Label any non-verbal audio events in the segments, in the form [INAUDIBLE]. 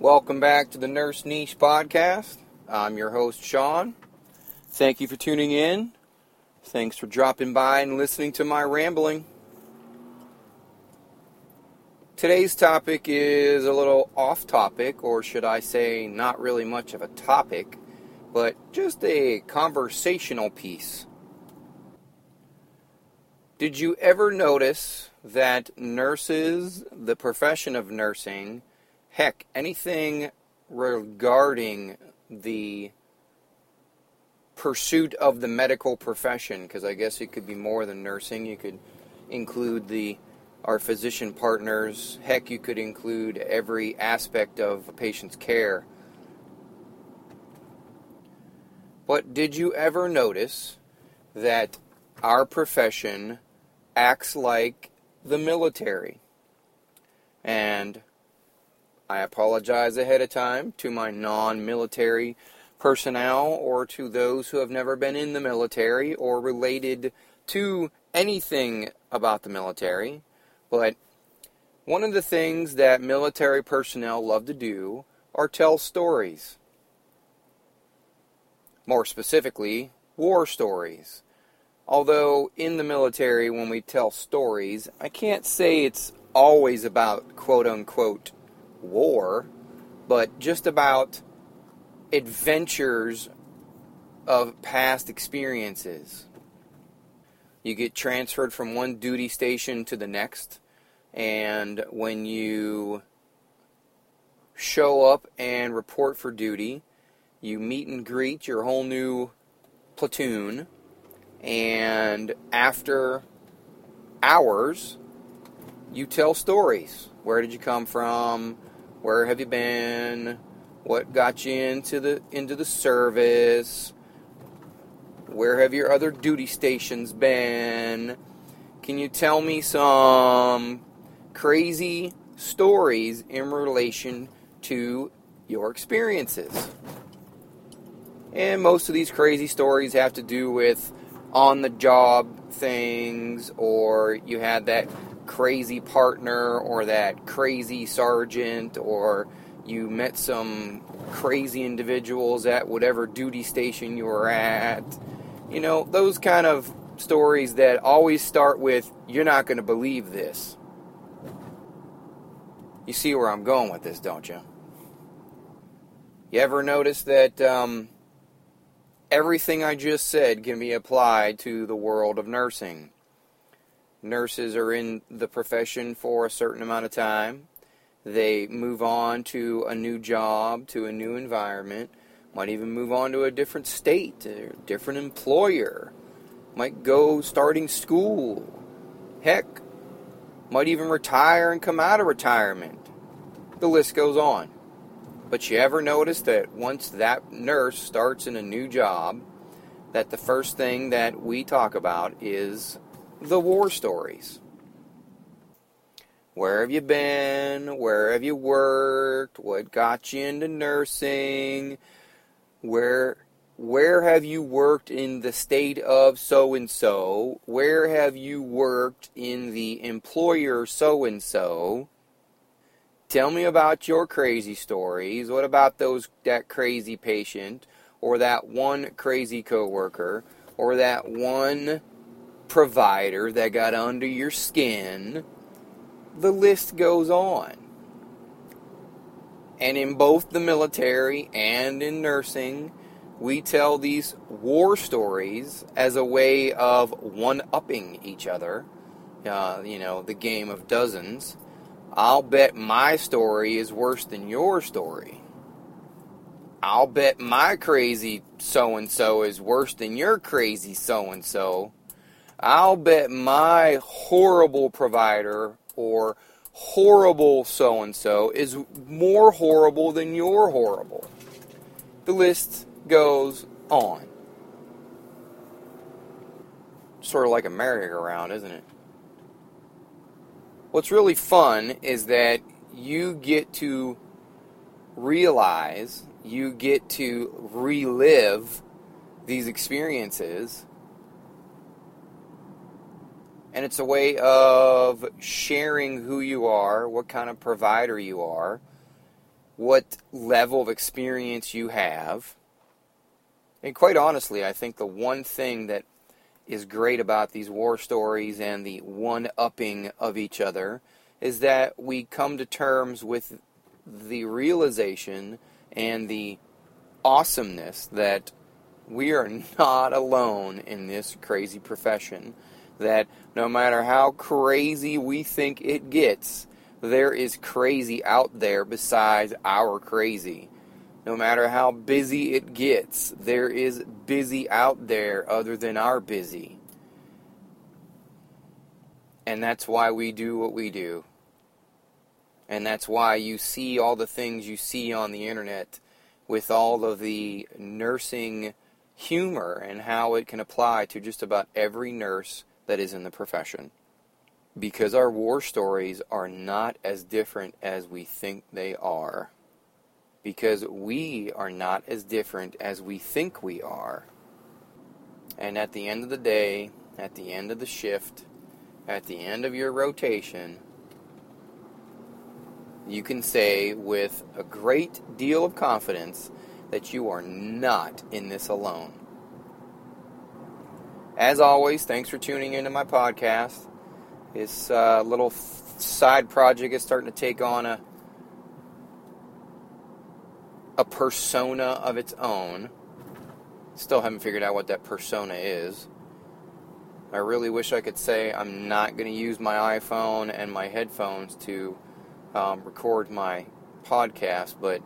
Welcome back to the Nurse Niche Podcast. I'm your host, Sean. Thank you for tuning in. Thanks for dropping by and listening to my rambling. Today's topic is a little off topic, or should I say, not really much of a topic, but just a conversational piece. Did you ever notice that nurses, the profession of nursing, heck, anything regarding the pursuit of the medical profession, because I guess it could be more than nursing. You could include the our physician partners. Heck, you could include every aspect of a patient's care. But did you ever notice that our profession acts like the military? And I apologize ahead of time to my non military personnel or to those who have never been in the military or related to anything about the military. But one of the things that military personnel love to do are tell stories. More specifically, war stories. Although in the military, when we tell stories, I can't say it's always about quote unquote war, but just about adventures of past experiences. You get transferred from one duty station to the next, and when you show up and report for duty, you meet and greet your whole new platoon, and after hours, you tell stories. Where did you come from? Where have you been? What got you into the into the service? Where have your other duty stations been? Can you tell me some crazy stories in relation to your experiences? And most of these crazy stories have to do with on the job things, or you had that crazy partner, or that crazy sergeant, or you met some crazy individuals at whatever duty station you were at. You know, those kind of stories that always start with, you're not going to believe this. You see where I'm going with this, don't you? You ever notice that um, everything I just said can be applied to the world of nursing? Nurses are in the profession for a certain amount of time. They move on to a new job, to a new environment, might even move on to a different state, a different employer, might go starting school. Heck, might even retire and come out of retirement. The list goes on. But you ever notice that once that nurse starts in a new job, that the first thing that we talk about is the war stories? Where have you been? Where have you worked? What got you into nursing? Where where have you worked in the state of so and so? Where have you worked in the employer so and so? Tell me about your crazy stories. What about those that crazy patient or that one crazy coworker or that one provider that got under your skin? the list goes on. And in both the military and in nursing, we tell these war stories as a way of one upping each other. Uh, you know, the game of dozens. I'll bet my story is worse than your story. I'll bet my crazy so and so is worse than your crazy so and so. I'll bet my horrible provider or horrible so and so is more horrible than your horrible. The list goes on. Sort of like a merry-go-round, isn't it? What's really fun is that you get to realize, you get to relive these experiences and it's a way of sharing who you are, what kind of provider you are, what level of experience you have. And quite honestly, I think the one thing that is great about these war stories and the one upping of each other is that we come to terms with the realization and the awesomeness that we are [LAUGHS] not alone in this crazy profession. That no matter how crazy we think it gets, there is crazy out there besides our crazy. No matter how busy it gets, there is busy out there other than our busy. And that's why we do what we do. And that's why you see all the things you see on the internet with all of the nursing humor and how it can apply to just about every nurse that is in the profession. Because our war stories are not as different as we think they are. Because we are not as different as we think we are. And at the end of the day, at the end of the shift, at the end of your rotation, you can say with a great deal of confidence that you are not in this alone. As always, thanks for tuning into my podcast. This uh, little side project is starting to take on a a persona of its own. Still haven't figured out what that persona is. I really wish I could say I'm not going to use my iPhone and my headphones to um, record my podcast, but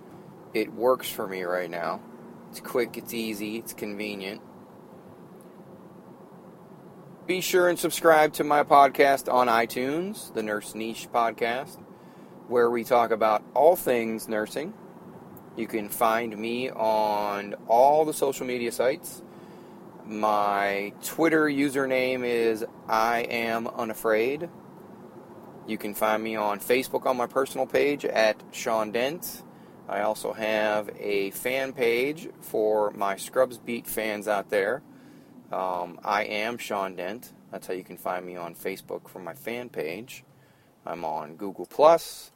it works for me right now. It's quick, it's easy, it's convenient. Be sure and subscribe to my podcast on iTunes, the Nurse Niche Podcast, where we talk about all things nursing. You can find me on all the social media sites. My Twitter username is I am unafraid. You can find me on Facebook on my personal page at Sean Dent. I also have a fan page for my Scrubs Beat fans out there. Um, I am Sean Dent. That's how you can find me on Facebook for my fan page. I'm on Google Plus,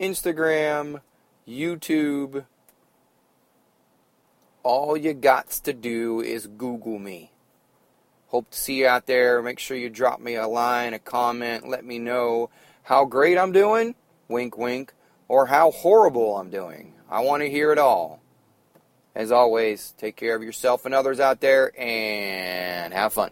Instagram, YouTube. All you got to do is Google me. Hope to see you out there. Make sure you drop me a line, a comment, let me know how great I'm doing, wink, wink, or how horrible I'm doing. I want to hear it all. As always, take care of yourself and others out there and have fun.